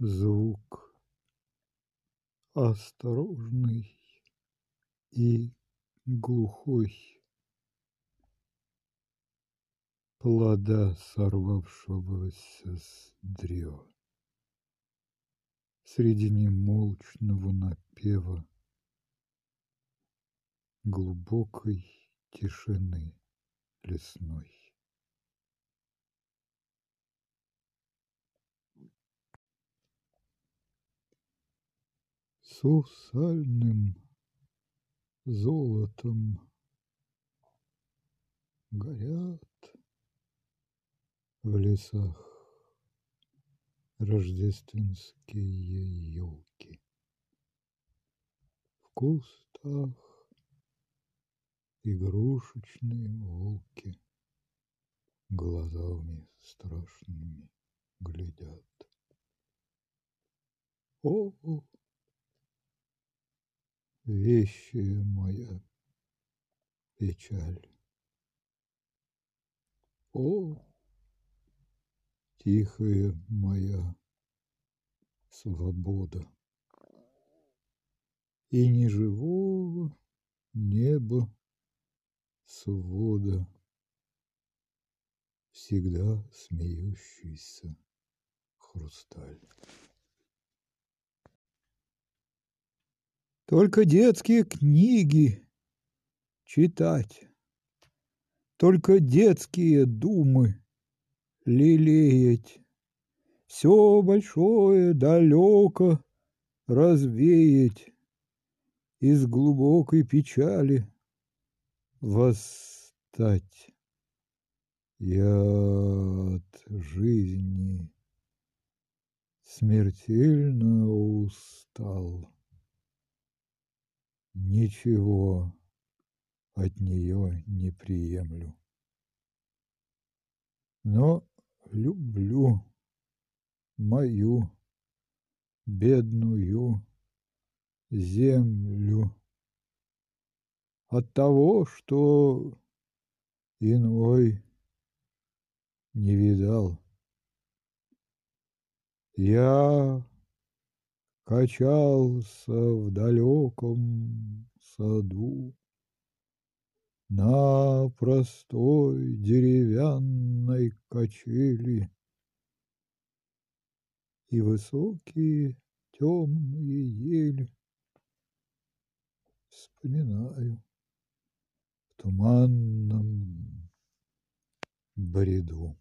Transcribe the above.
звук осторожный и глухой плода, сорвавшегося с древа. Среди немолчного напева глубокой тишины лесной. Сусальным золотом горят в лесах рождественские елки. В кустах игрушечные волки глазами страшными глядят. О, вещая моя печаль! О, тихая моя свобода! И ни живого неба свода, Всегда смеющийся хрусталь. Только детские книги читать, Только детские думы лелеять, Все большое далеко развеять, Из глубокой печали восстать. Я от жизни смертельно устал. Ничего от нее не приемлю. Но люблю мою бедную землю от того, что иной не видал. Я качался в далеком саду. На простой деревянной качели, и высокие темные ели вспоминаю в туманном бреду.